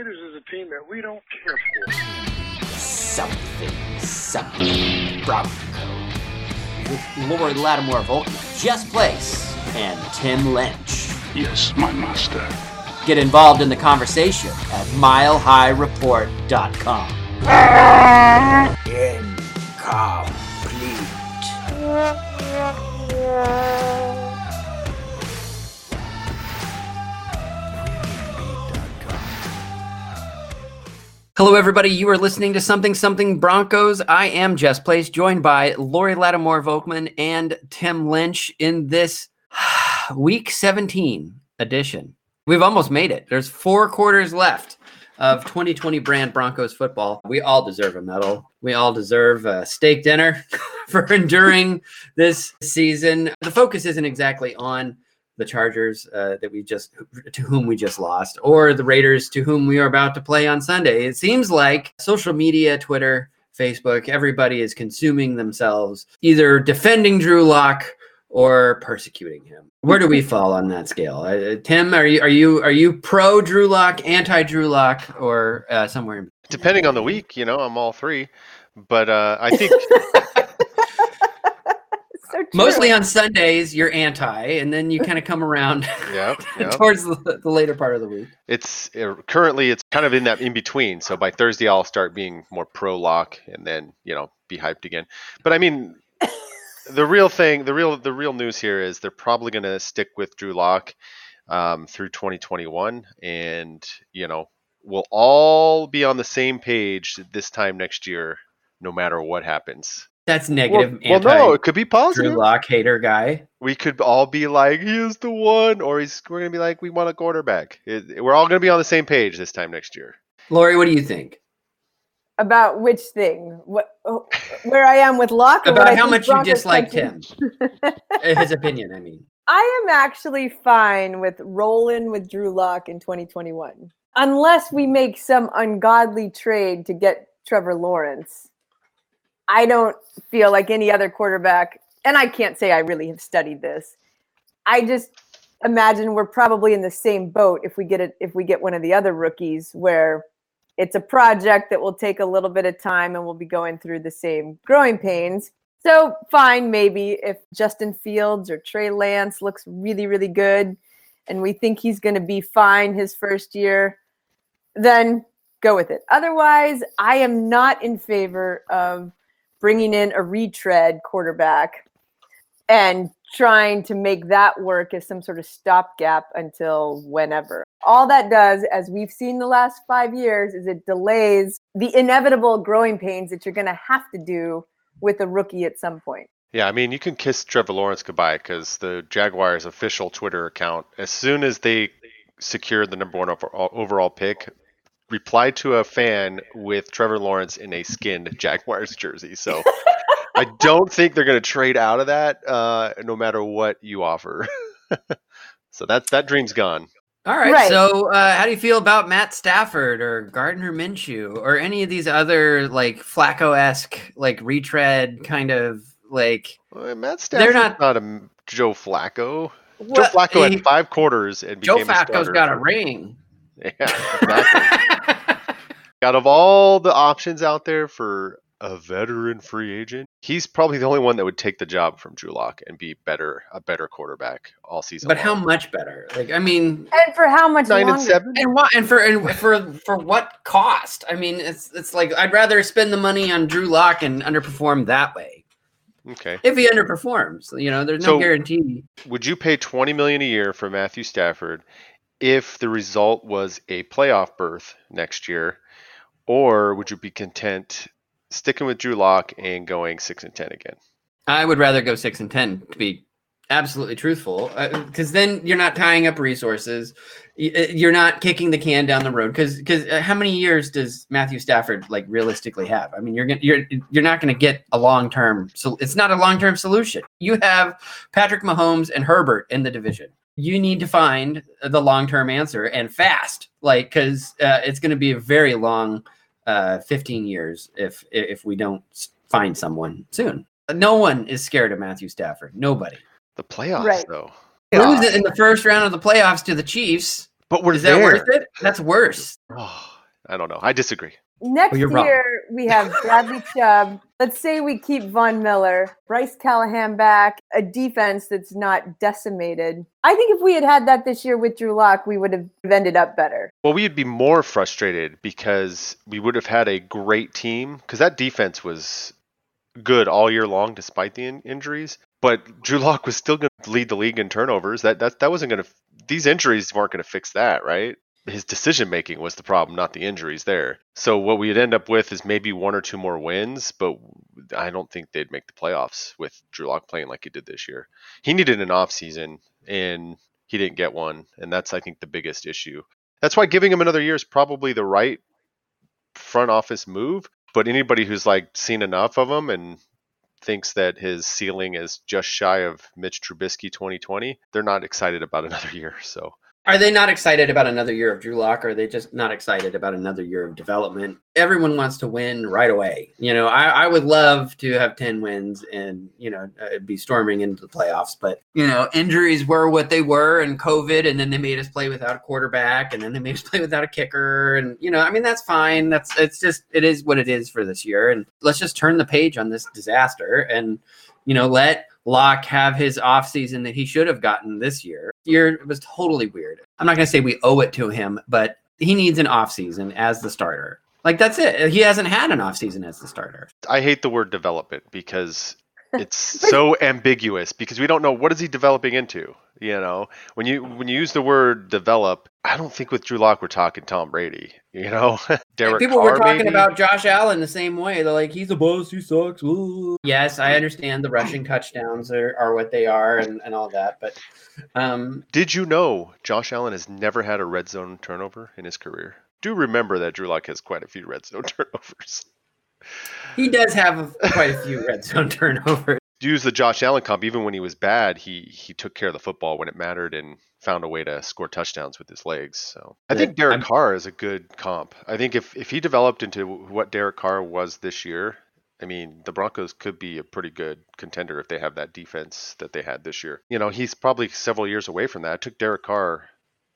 Raiders is a team that we don't care for. Something, something Bronco. With Lori Lattimore Volkman, Jess Place, and Tim Lynch. Yes, my master. Get involved in the conversation at milehighreport.com. Hello, everybody. You are listening to Something Something Broncos. I am Jess Place, joined by Lori Lattimore Volkman and Tim Lynch in this week 17 edition. We've almost made it. There's four quarters left of 2020 brand Broncos football. We all deserve a medal. We all deserve a steak dinner for enduring this season. The focus isn't exactly on the Chargers uh, that we just to whom we just lost, or the Raiders to whom we are about to play on Sunday. It seems like social media, Twitter, Facebook, everybody is consuming themselves either defending Drew Lock or persecuting him. Where do we fall on that scale? Uh, Tim, are you are you are you pro Drew Lock, anti Drew Lock, or uh, somewhere in Depending on the week, you know, I'm all three. But uh, I think so true. Mostly on Sundays, you're anti, and then you kind of come around Yep, yep. towards the, the later part of the week. it's uh, currently it's kind of in that in between. So by Thursday, I'll start being more pro lock, and then you know be hyped again. But I mean, the real thing, the real the real news here is they're probably going to stick with Drew Lock um, through 2021, and you know we'll all be on the same page this time next year, no matter what happens. That's negative. well, anti no, it could be positive. Drew positive. Lock hater guy. we could all be like, he is the one, or he's we're gonna be like, we want a quarterback. It, we're all gonna be on the same page this time next year. Lori, what do you think about which thing? What? oh, Where I am with Lock? or what about I how think much you Broncos disliked him? Uh, His opinion, I mean. I am actually fine with rolling with Drew Lock in 2021, unless we make some ungodly trade to get Trevor Lawrence. I don't feel like any other quarterback, and I can't say I really have studied this. I just imagine we're probably in the same boat if we get it if we get one of the other rookies where it's a project that will take a little bit of time and we'll be going through the same growing pains. So fine, maybe if Justin Fields or Trey Lance looks really, really good and we think he's going to be fine his first year, then go with it. Otherwise, I am not in favor of bringing in a retread quarterback and trying to make that work as some sort of stopgap until whenever. All that does, as we've seen the last five years, is it delays the inevitable growing pains that you're going to have to do with a rookie at some point. Yeah, I mean, you can kiss Trevor Lawrence goodbye because the Jaguars' official Twitter account, as soon as they secured the number one overall, overall pick, replied to a fan with Trevor Lawrence in a skinned Jaguars jersey. So I don't think they're going to trade out of that, uh, no matter what you offer. so that's that dream's gone. All right. Right. So, uh, how do you feel about Matt Stafford or Gardner Minshew or any of these other like Flacco esque, like retread kind of like? Well, Matt They're not- not, a m- Joe Flacco. Joe Well, Flacco he- had five quarters and Joe became a Flacco's starter got a ring. Yeah, exactly. out of all the options out there for a veteran free agent, he's probably the only one that would take the job from Drew Lock and be better, a better quarterback all season. but how much better? Like, I mean, And for how much Nine and longer? seven. and what? And for and for for what cost? I mean, it's it's like I'd rather spend the money on Drew Lock and underperform that way. Okay. If he underperforms, you know, there's no So- guarantee. Would you pay twenty million a year for Matthew Stafford if the result was a playoff berth next year, or would you be content sticking with Drew Lock and going six and ten again? I would rather go six and ten to be absolutely truthful, because then you're not tying up resources. Uh, You're not kicking the can down the road. Because because how many years does Matthew Stafford like realistically have? I mean, you're gonna you're you're not going to get a long term. So it's not a long term solution. You have Patrick Mahomes and Herbert in the division. You need to find the long term answer and fast, like because uh, it's going to be a very long uh, 15 years if if we don't find someone soon. No one is scared of Matthew Stafford. Nobody. The playoffs, Right. though. Lose it in the first round of the playoffs to the Chiefs. But we're Is that worth it? That's worse. Oh, I don't know. I disagree. Next Well, you're wrong. year we have Bradley Chubb. Let's say we keep Von Miller, Bryce Callahan back, a defense that's not decimated. I think if we had had that this year with Drew Lock, we would have ended up better. Well, we'd be more frustrated because we would have had a great team because that defense was good all year long despite the in- injuries. But Drew Lock was still going to lead the league in turnovers. That that that wasn't going to. These injuries weren't going to fix that, right? His decision making was the problem, not the injuries there. So what we'd end up with is maybe one or two more wins, but I don't think they'd make the playoffs with Drew Lock playing like he did this year. He needed an off season, and he didn't get one, and that's I think the biggest issue. That's why giving him another year is probably the right front office move. But anybody who's like seen enough of him and thinks that his ceiling is just shy of Mitch Trubisky 2020, they're not excited about another year. So Are they not excited about another year of Drew Lock? Are they just not excited about another year of development? Everyone wants to win right away. You know, I, I would love to have 10 wins and, you know, uh, be storming into the playoffs. But, you know, injuries were what they were and COVID, and then they made us play without a quarterback, and then they made us play without a kicker. And, you know, I mean, that's fine. That's, it's just, it is what it is for this year. And let's just turn the page on this disaster and, you know, let Lock have his offseason that he should have gotten this year. Year was totally weird. I'm not going to say we owe it to him, but he needs an offseason as the starter. Like that's it. He hasn't had an offseason as the starter. I hate the word development because it's so ambiguous because we don't know what is he developing into. You know, when you when you use the word develop, I don't think with Drew Lock we're talking Tom Brady. You know, Derek People Carr were talking maybe? about Josh Allen the same way. They're like, he's a boss, he sucks. Ooh. Yes, I understand the rushing touchdowns are, are what they are and, and all that, but um, Did you know Josh Allen has never had a red zone turnover in his career? Do remember that Drew Lock has quite a few red zone turnovers. He does have quite a few red zone turnovers. Use the Josh Allen comp, even when he was bad, he he took care of the football when it mattered and found a way to score touchdowns with his legs. So I think Derek I'm- Carr is a good comp. I think if if he developed into what Derek Carr was this year, I mean the Broncos could be a pretty good contender if they have that defense that they had this year. You know, he's probably several years away from that. It took Derek Carr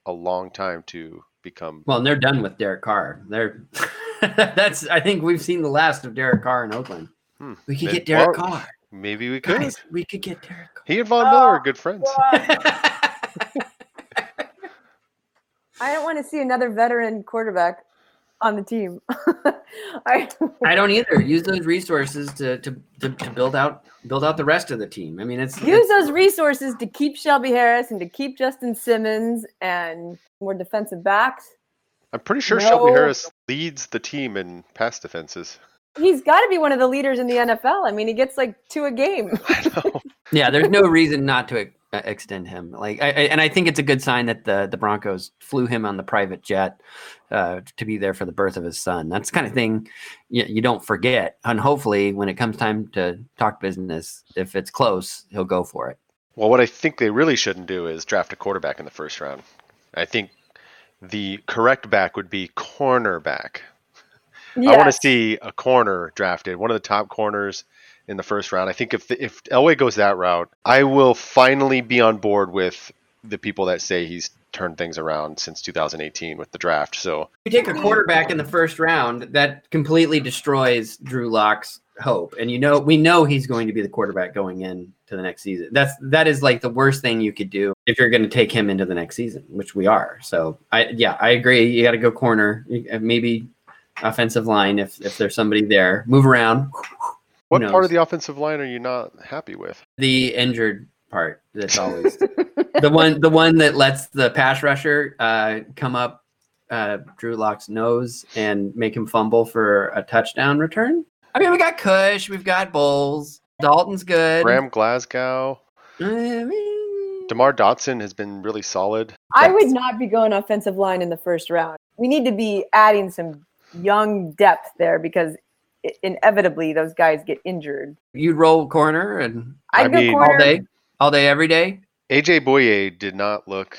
a long time to become. Well, and they're done with Derek Carr. They're that's I think we've seen the last of Derek Carr in Oakland. Hmm. We could Then- get Derek well, Carr. Maybe we could. Guys, we could get Derek He and Von Miller Oh, are good friends. I don't want to see another veteran quarterback on the team. I, I don't either. Use those resources to, to, to, to build out build out the rest of the team. I mean, it's, use those resources to keep Shelby Harris and to keep Justin Simmons and more defensive backs. I'm pretty sure Shelby Harris leads the team in pass defenses. He's got to be one of the leaders in the NFL. I mean, he gets like two a game. I know. yeah. There's no reason not to uh, extend him. Like, I, I, and I think it's a good sign that the the Broncos flew him on the private jet uh, to be there for the birth of his son. That's the kind of thing you, you don't forget. And hopefully, when it comes time to talk business, if it's close, he'll go for it. Well, what I think they really shouldn't do is draft a quarterback in the first round. I think the correct back would be cornerback. I want to see a corner drafted, one of the top corners in the first round. I think if if Elway goes that route, I will finally be on board with the people that say he's turned things around since 2018 with the draft. So you take a quarterback in the first round, that completely destroys Drew Lock's hope. And you know, we know he's going to be the quarterback going in to the next season. That's that is like the worst thing you could do if you're going to take him into the next season, which we are. So I yeah, I agree. You got to go corner, uh, maybe offensive line if if there's somebody there. Move around. what part of the offensive line are you not happy with? The injured part that's always the one the one that lets the pass rusher uh, come up uh, Drew Lock's nose and make him fumble for a touchdown return. I mean, we got Cush, we've got Bolles, Dalton's good. Graham Glasgow, I mean, Demar Dotson has been really solid. I would not be going offensive line in the first round. We need to be adding some young depth there because i- inevitably those guys get injured. You'd roll corner and I'd I go mean- corner. all day, all day, every day. AJ Bouye did not look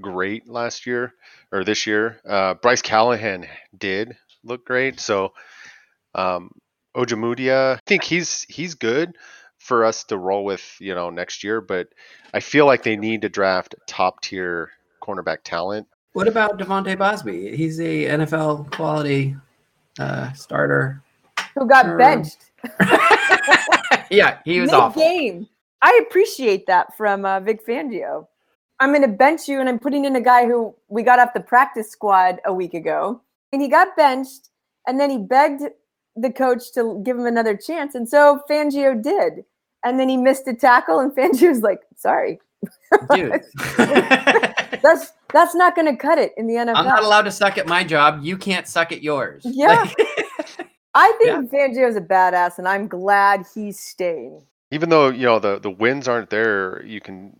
Great last year or this year. Uh, Bryce Callahan did look great. So um, Ojemudia, I think he's he's good for us to roll with, you know, next year. But I feel like they need to draft top tier cornerback talent. What about De'Vante Bausby? He's a NFL quality uh, starter. Who got Sure. benched yeah, he was awful. game. I appreciate that from uh, Vic Fangio. I'm going to bench you, and I'm putting in a guy who we got off the practice squad a week ago, and he got benched, and then he begged the coach to give him another chance, and so Fangio did, and then he missed a tackle, and Fangio was like, "Sorry, Dude. that's that's not going to cut it in the NFL." I'm not allowed to suck at my job. You can't suck at yours. Yeah. I think Fangio's a badass, and I'm glad he's staying. Even though, you know, the, the wins aren't there, you can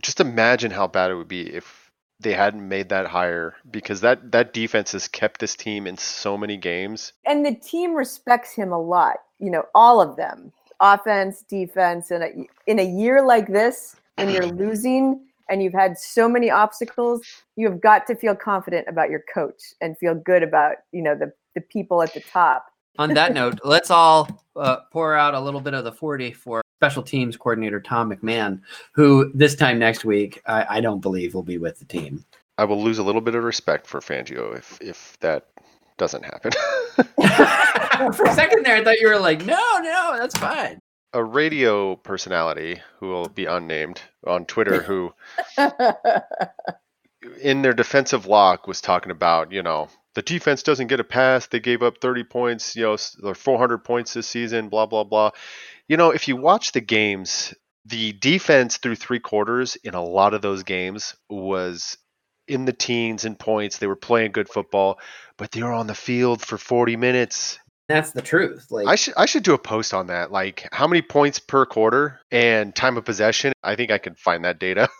just imagine how bad it would be if they hadn't made that hire because that, that defense has kept this team in so many games. and the team respects him a lot. You know, all of them, offense, defense, and a, in a year like this, when you're losing and you've had so many obstacles, you have got to feel confident about your coach and feel good about you know the the people at the top. On that note, let's all uh, pour out a little bit of the 40 for special teams coordinator Tom McMahon, who this time next week, I, I don't believe will be with the team. I will lose a little bit of respect for Fangio if, if that doesn't happen. for a second there, I thought you were like, no, no, that's fine. a radio personality who will be unnamed on Twitter who in their defensive lock was talking about, you know, the defense doesn't get a pass. They gave up 30 points, you know, or 400 points this season, blah, blah, blah. You know, if you watch the games, the defense through three quarters in a lot of those games was in the teens in points. They were playing good football, but they were on the field for 40 minutes. That's the truth. Like, I should I should do a post on that. Like how many points per quarter and time of possession. I think I can find that data.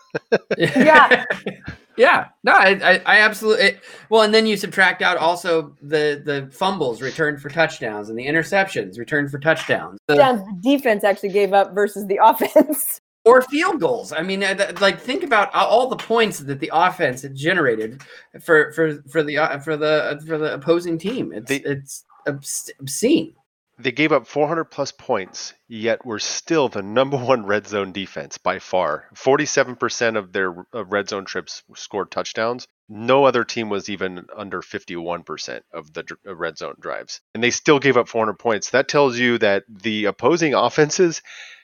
Yeah. yeah. No, I, I, I absolutely. It, well, and then you subtract out also the the fumbles returned for touchdowns and the interceptions returned for touchdowns. The- Touchdowns the defense actually gave up versus the offense. or field goals. I mean, uh, like think about all the points that the offense had generated for for for the uh, for the for the opposing team. It's They- it's obs- obscene. They gave up 400 plus points, yet were still the number one red zone defense by far. 47% of their uh, red zone trips scored touchdowns. No other team was even under 51% of the dr- red zone drives. And they still gave up 400 points. That tells you that the opposing offenses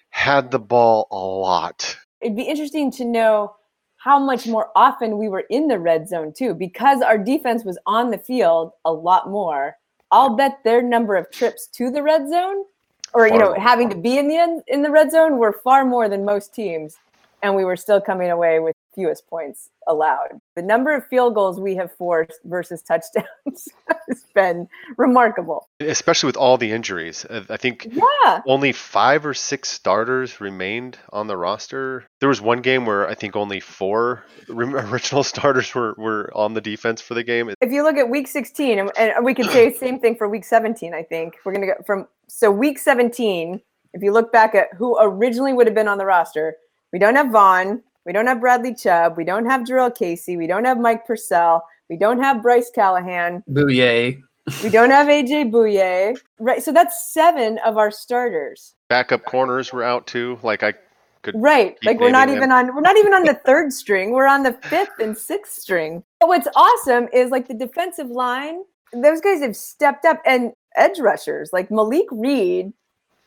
had the ball a lot. It'd be interesting to know how much more often we were in the red zone too, because our defense was on the field a lot more. I'll bet their number of trips to the red zone, or you know, having to be in the end in the red zone, were far more than most teams, and we were still coming away with fewest points allowed. The number of field goals we have forced versus touchdowns has been remarkable. especially with all the injuries. Uh, I think Yeah, only five or six starters remained on the roster. There was one game where I think only four original starters were, were on the defense for the game. if you look at week 16 and, we could say the same thing for week 17 i think we're going to go from so week 17 if you look back at who originally would have been on the roster we don't have von we don't have bradley chubb we don't have Jurrell casey we don't have mike purcell we don't have bryce callahan Booyah. we don't have aj bouye right so that's seven of our starters Backup corners were out too. Like I could Right. Like we're not naming even on we're not even on the third string. We're on the fifth and sixth string. But what's awesome is like the defensive line, those guys have stepped up and edge rushers, like Malik Reed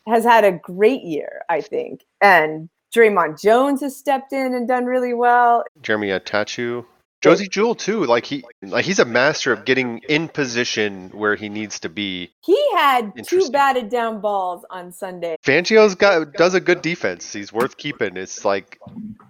has had a great year, I think. And Dre'Mont Jones has stepped in and done really well. Jeremiah Attaochu Josey Jewell too. Like he, like he's a master of getting in position where he needs to be. He had two batted down balls on Sunday. Fangio's got does a good defense. He's worth keeping. It's like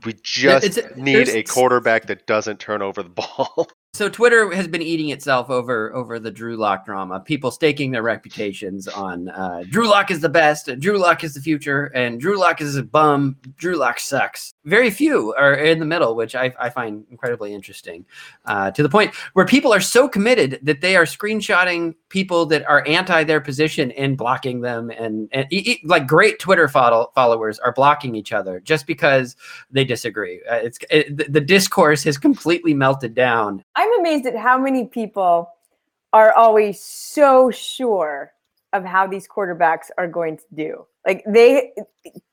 we just it's- need a quarterback that doesn't turn over the ball. So Twitter has been eating itself over over the Drew Lock drama. People staking their reputations on uh, Drew Lock is the best, Drew Lock is the future, and Drew Lock is a bum. Drew Lock sucks. Very few are in the middle, which I, I find incredibly interesting. Uh, to the point where people are so committed that they are screenshotting people that are anti their position and blocking them, and, and like great Twitter follow- followers are blocking each other just because they disagree. Uh, it's it, the- the discourse has completely melted down I'm amazed at how many people are always so sure of how these quarterbacks are going to do. Like they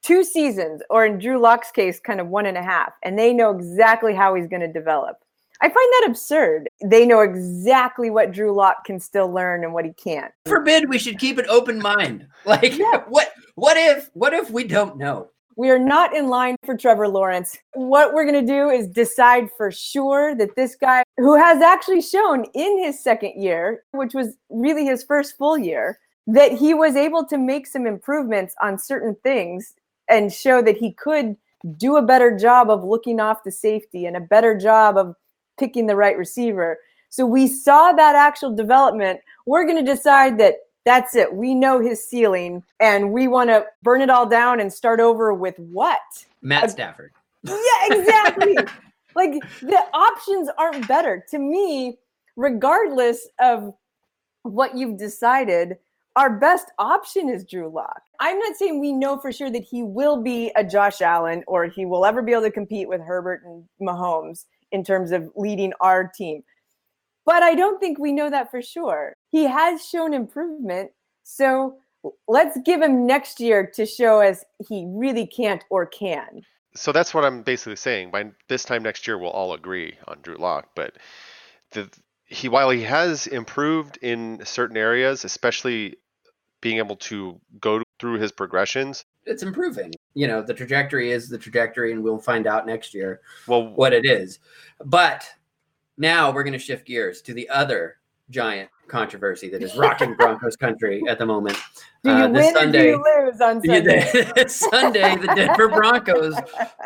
two seasons, or in Drew Lock's case, kind of one and a half, and they know exactly how he's going to develop. I find that absurd. They know exactly what Drew Lock can still learn and what he can't. forbid we should keep an open mind. Like Yeah. what what if what if we don't know? We are not in line for Trevor Lawrence. What we're going to do is decide for sure that this guy, who has actually shown in his second year, which was really his first full year, that he was able to make some improvements on certain things and show that he could do a better job of looking off the safety and a better job of picking the right receiver. So we saw that actual development. We're going to decide that that's it. We know his ceiling and we want to burn it all down and start over with what? Matt Stafford. Yeah, exactly. like the options aren't better. To me, regardless of what you've decided, our best option is Drew Lock. I'm not saying we know for sure that he will be a Josh Allen or he will ever be able to compete with Herbert and Mahomes in terms of leading our team. But I don't think we know that for sure. He has shown improvement. So let's give him next year to show us he really can't or can. so that's what I'm basically saying. By this time next year, we'll all agree on Drew Lock. But the he while he has improved in certain areas, especially being able to go through his progressions. It's improving. You know, the trajectory is the trajectory, and we'll find out next year Well, what it is. But now we're going to shift gears to the other giant controversy that is rocking Broncos country at the moment. Do you Uh, this win or do you lose on Sunday? Sunday, the Denver Broncos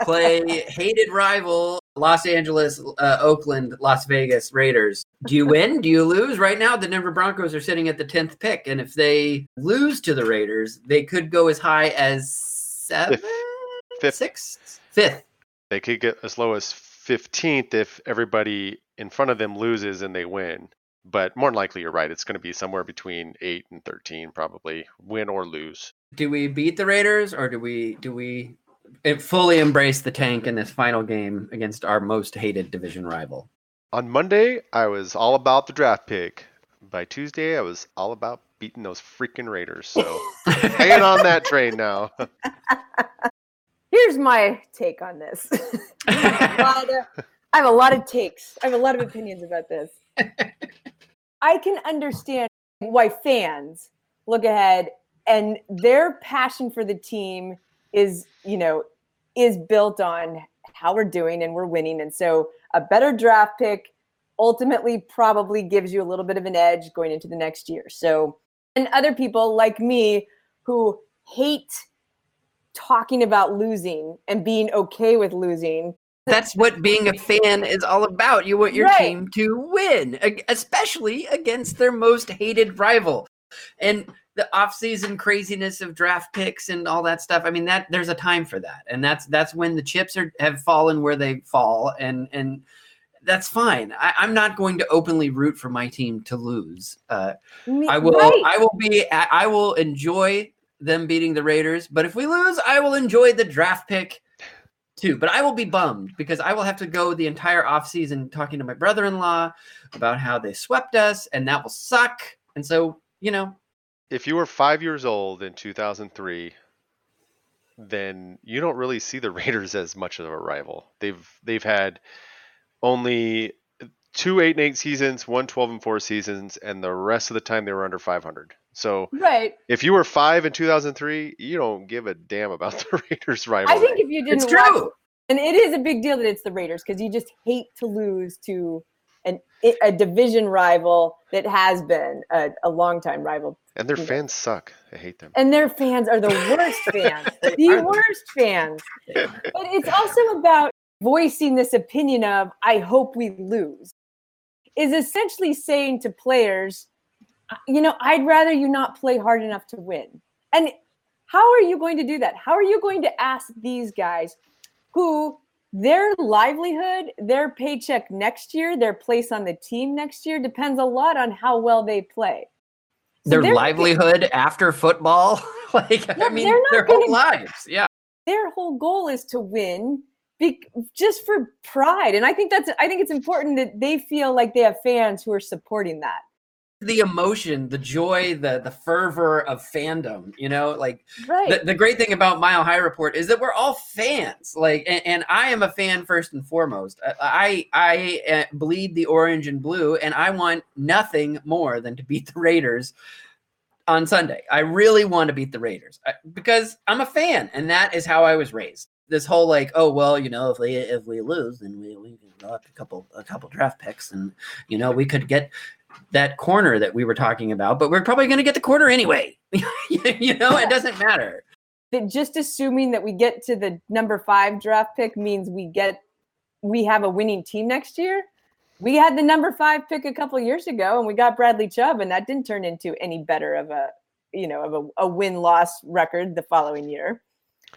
play hated rival Los Angeles, uh, Oakland, Las Vegas Raiders. Do you win? Do you lose? Right now, the Denver Broncos are sitting at the 10th pick. And if they lose to the Raiders, they could go as high as seven, Fifth. sixth, fifth. they could get as low as 15th if everybody in front of them loses and they win. But more than likely, you're right. It's going to be somewhere between 8 and 13, probably, win or lose. Do we beat the Raiders or do we do we eh, fully embraced the tank in this final game against our most hated division rival? On Monday, I was all about the draft pick. By Tuesday, I was all about beating those freaking Raiders. So hanging on that train now. Here's my take on this. I have of- I have a lot of takes. I have a lot of opinions about this. I can understand why fans look ahead and their passion for the team is, you know, is built on how we're doing and we're winning. And so a better draft pick ultimately probably gives you a little bit of an edge going into the next year. So, and other people like me who hate talking about losing and being okay with losing. That's what being a fan is all about. You want your Right. team to win, especially against their most hated rival. And the off-season craziness of draft picks and all that stuff. I mean, that there's a time for that, and that's that's when the chips are have fallen where they fall, and and that's fine. I, I'm not going to openly root for my team to lose. Uh, I will. right. I will be. I I will enjoy them beating the Raiders. But if we lose, I will enjoy the draft pick too. But I will be bummed because I will have to go the entire offseason talking to my brother-in-law about how they swept us, and that will suck. And so, you know, if you were five years old in 2003, then you don't really see the Raiders as much of a rival. They've they've had only two eight and eight seasons, one 12 and four seasons, and the rest of the time they were under 500. So right. if you were five in 2003, you don't give a damn about the Raiders rivalry. I think if you didn't it's watch true. And it is a big deal that it's the Raiders because you just hate to lose to an a division rival that has been a, a longtime rival. And their fans suck. I hate them. And their fans are the worst fans, the worst fans. But it's also about voicing this opinion of, I hope we lose, is essentially saying to players, you know, I'd rather you not play hard enough to win. And how are you going to do that? How are you going to ask these guys who their livelihood, their paycheck next year, their place on the team next year depends a lot on how well they play. So Their livelihood after football, like I mean, their whole gonna- lives. Yeah. their whole goal is to win be, just for pride and i think that's i think it's important that they feel like they have fans who are supporting that The emotion, the joy, the the fervor of fandom, you know, like right the, the great thing about Mile High Report is that we're all fans. Like, and, and I am a fan first and foremost. I I, I uh, bleed the orange and blue, and I want nothing more than to beat the Raiders on Sunday. I really want to beat the Raiders because I'm a fan, and that is how I was raised. This whole like, oh well, you know, if we if we lose, then we we can a couple a couple draft picks, and you know, we could get that corner that we were talking about, but we're probably going to get the corner anyway. you know, it doesn't matter. that just assuming that we get to the number five draft pick means we get we have a winning team next year we had the number five pick a couple years ago and we got bradley chubb and that didn't turn into any better of a you know of a, a win-loss record the following year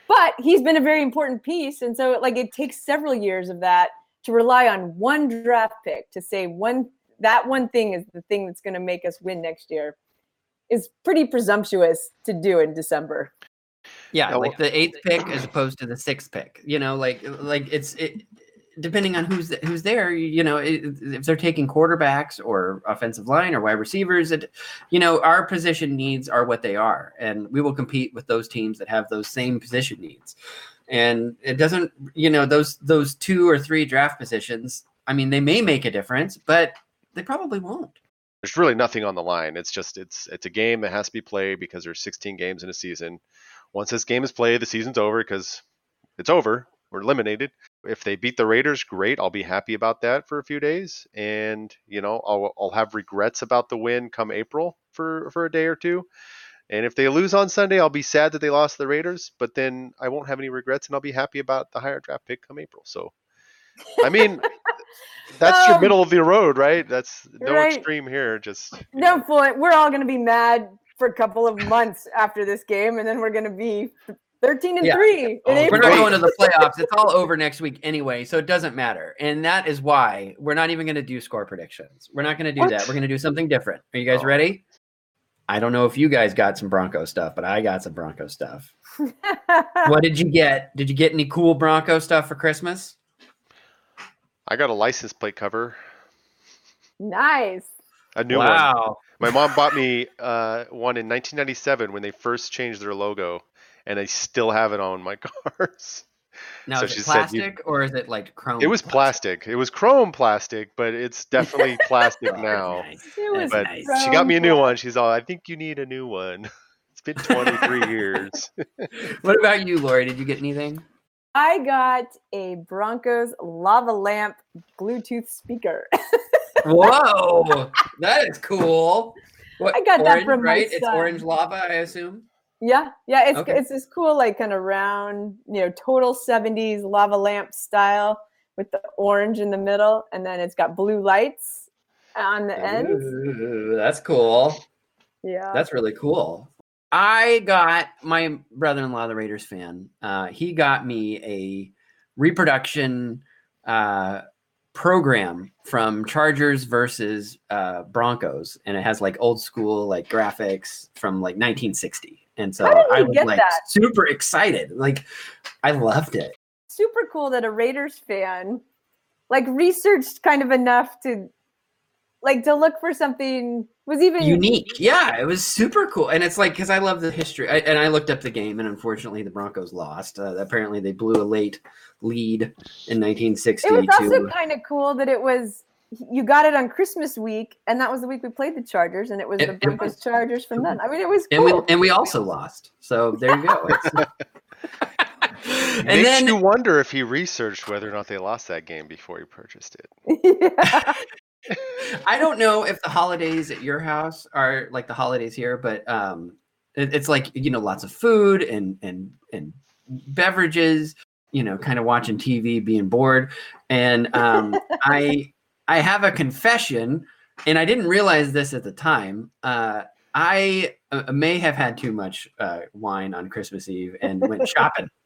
but he's been a very important piece and so like it takes several years of that to rely on one draft pick to say one that one thing is the thing that's going to make us win next year is pretty presumptuous to do in december Yeah, Yeah, like the eighth pick as opposed to the sixth pick. You know, like like it's it, depending on who's who's there. You know, it, if they're taking quarterbacks or offensive line or wide receivers, it, you know, our position needs are what they are, and we will compete with those teams that have those same position needs. And it doesn't, you know, those those two or three draft positions. I mean, they may make a difference, but they probably won't. There's really nothing on the line. It's just it's it's a game that has to be played because there's 16 games in a season. Once this game is played, the season's over because it's over. We're eliminated. If they beat the Raiders, great. I'll be happy about that for a few days, and you know I'll I'll have regrets about the win come April for for a day or two. And if they lose on Sunday, I'll be sad that they lost the Raiders, but then I won't have any regrets, and I'll be happy about the higher draft pick come April. So, I mean, that's your Um, middle of the road, right? That's no right. extreme here. Just No point. We're all going to be mad for a couple of months after this game, and then we're going to be 13 and Yeah. 3 in Oh, We're April. not going to the playoffs. It's all over next week anyway, so it doesn't matter. And that is why we're not even going to do score predictions. We're not going to do What? that. We're going to do something different. Are you guys Oh. ready? I don't know if you guys got some Bronco stuff, but I got some Bronco stuff. what did you get? Did you get any cool Bronco stuff for Christmas? I got a license plate cover, nice. a new one. wow. My mom bought me uh, one in 1997 when they first changed their logo, and I still have it on my cars. Now So is she it said plastic or is it like chrome? It was plastic. It was chrome plastic, but it's definitely plastic Oh, now. nice. It was But nice. she got me a new one. She's all, I think you need a new one. It's been 23 years. What about you, Lori? Did you get anything? I got a Broncos lava lamp Bluetooth speaker. Whoa, that is cool. What, I got that orange, from my right? It's orange lava, I assume. yeah, yeah, it's Okay. it's this cool like kind of round, you know, total 70s lava lamp style with the orange in the middle and then it's got blue lights on the ends. Ooh, that's cool. Yeah. That's really cool. I got my brother-in-law, the Raiders fan. Uh, he got me a reproduction uh, program from Chargers versus uh, Broncos, and it has like old school like graphics from like 1960. And so I was like that? super excited. Like I loved it. super cool that a Raiders fan like researched kind of enough to like to look for something was even unique. Yeah, it was super cool, and it's like because I love the history. I, and I looked up the game, and unfortunately, the Broncos lost. Uh, apparently, they blew a late lead in 1960. It was also to- kind of cool that it was you got it on Christmas week, and that was the week we played the Chargers, and it was It- the Broncos was. Chargers from then. I mean, it was and we and we also lost. So there you go. It's- and Makes then you wonder if he researched whether or not they lost that game before he purchased it. yeah. I don't know if the holidays at your house are like the holidays here, but um, it, it's like you know lots of food and and and beverages. You know, kind of watching TV, being bored, and um, I I have a confession, and I didn't realize this at the time. Uh, I uh, may have had too much uh, wine on Christmas Eve and went shopping.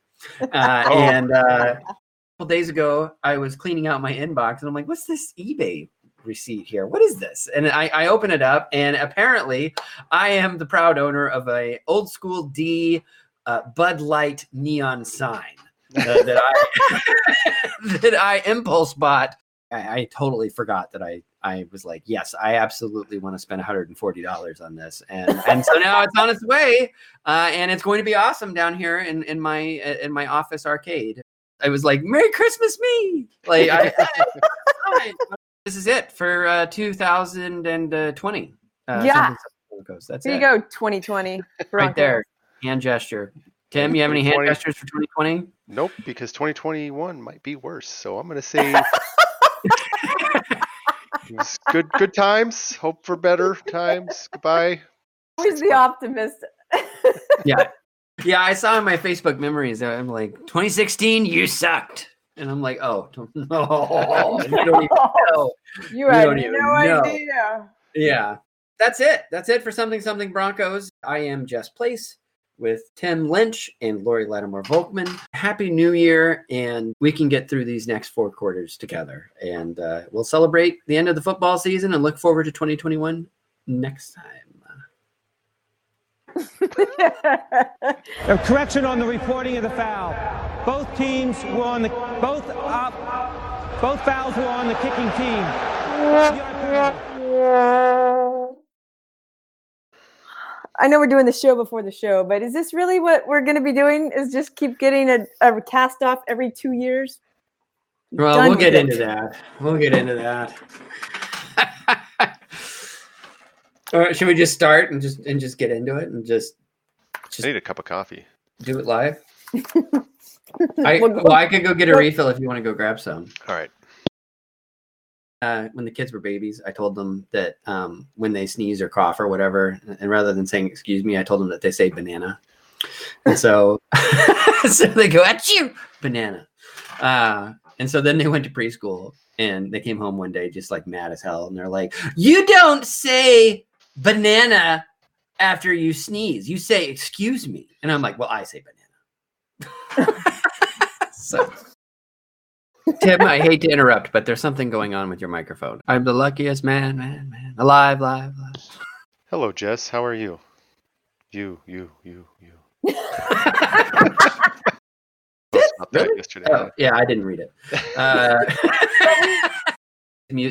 Uh, Oh. And uh, a couple days ago, I was cleaning out my inbox, and I'm like, "What's this eBay receipt here? What is this?" And I, I open it up, and apparently, I am the proud owner of a old school D uh, Bud Light neon sign uh, that I that I impulse bought. I, I totally forgot that I I was like, yes, I absolutely want to spend $140 on this, and and so now it's on its way, uh, and it's going to be awesome down here in in my in my office arcade. I was like, Merry Christmas, me! Like, I, I- this is it for uh, 2020. Uh, Yeah. something- something. That's Here it. you go, 2020. right there. Hand gesture. Tim, you have any hand gestures for 2020? Nope, because 2021 might be worse. So I'm gonna say good good times. Hope for better times. Goodbye. Always the optimist. yeah. Yeah, I saw in my Facebook memories. I'm like, 2016, you sucked. And I'm like, oh, no, you don't even know. You had no know. idea. Yeah. That's it. That's it for Something Something Broncos. I am Jess Place with Tim Lynch and Lori Lattimore Volkman. Happy New Year, and we can get through these next four quarters together. And uh, we'll celebrate the end of the football season and look forward to 2021 next time. A correction on the reporting of the foul. Both teams were on the both uh, both fouls were on the kicking team. I know we're doing the show before the show, but is this really what we're going to be doing? Is just keep getting a, a cast off every two years? Well, Done we'll get with into that. We'll get into that. All right, should we just start and just and just get into it and just I need a cup of coffee. do it live? I well, I could go get a refill if you want to go grab some. All right. Uh, when the kids were babies, I told them that um, when they sneeze or cough or whatever, and rather than saying "excuse me," I told them that they say "banana," and so so they go "achoo, banana." Uh, and so then they went to preschool, and they came home one day just like mad as hell, and they're like, "You don't say banana after you sneeze. You say excuse me," and I'm like, "Well, I say banana." so. Tim, I hate to interrupt, but there's something going on with your microphone. I'm the luckiest man, man, man. Alive, alive, alive. Hello, Jess. How are you? You, you, you, you. Post about that Really? yesterday. Oh, yeah, I didn't read it. Uh, mu-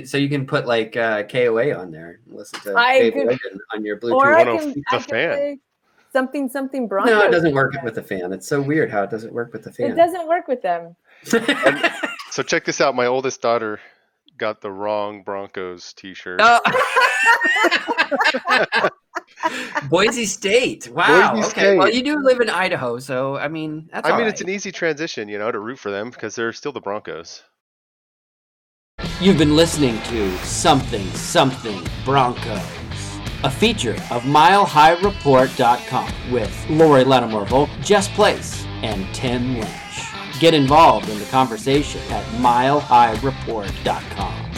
so you can put like uh, KOA on there and listen to I Dave could- on your Bluetooth. Or I can, the I fan. something something Broncos. no, it doesn't work with the fan. It's so weird how it doesn't work with the fan. It doesn't work with them. So check this out. My oldest daughter got the wrong Broncos T-shirt. Oh. Boise State. Wow. Boise okay. Well, you do live in Idaho, so I mean, that's I all mean, it's an easy transition, you know, to root for them because they're still the Broncos. You've been listening to Something Something Broncos, a feature of MileHighReport.com with Lori Lattimore Volk, Jess Place, and Tim Lynch. Get involved in the conversation at MileHighReport.com.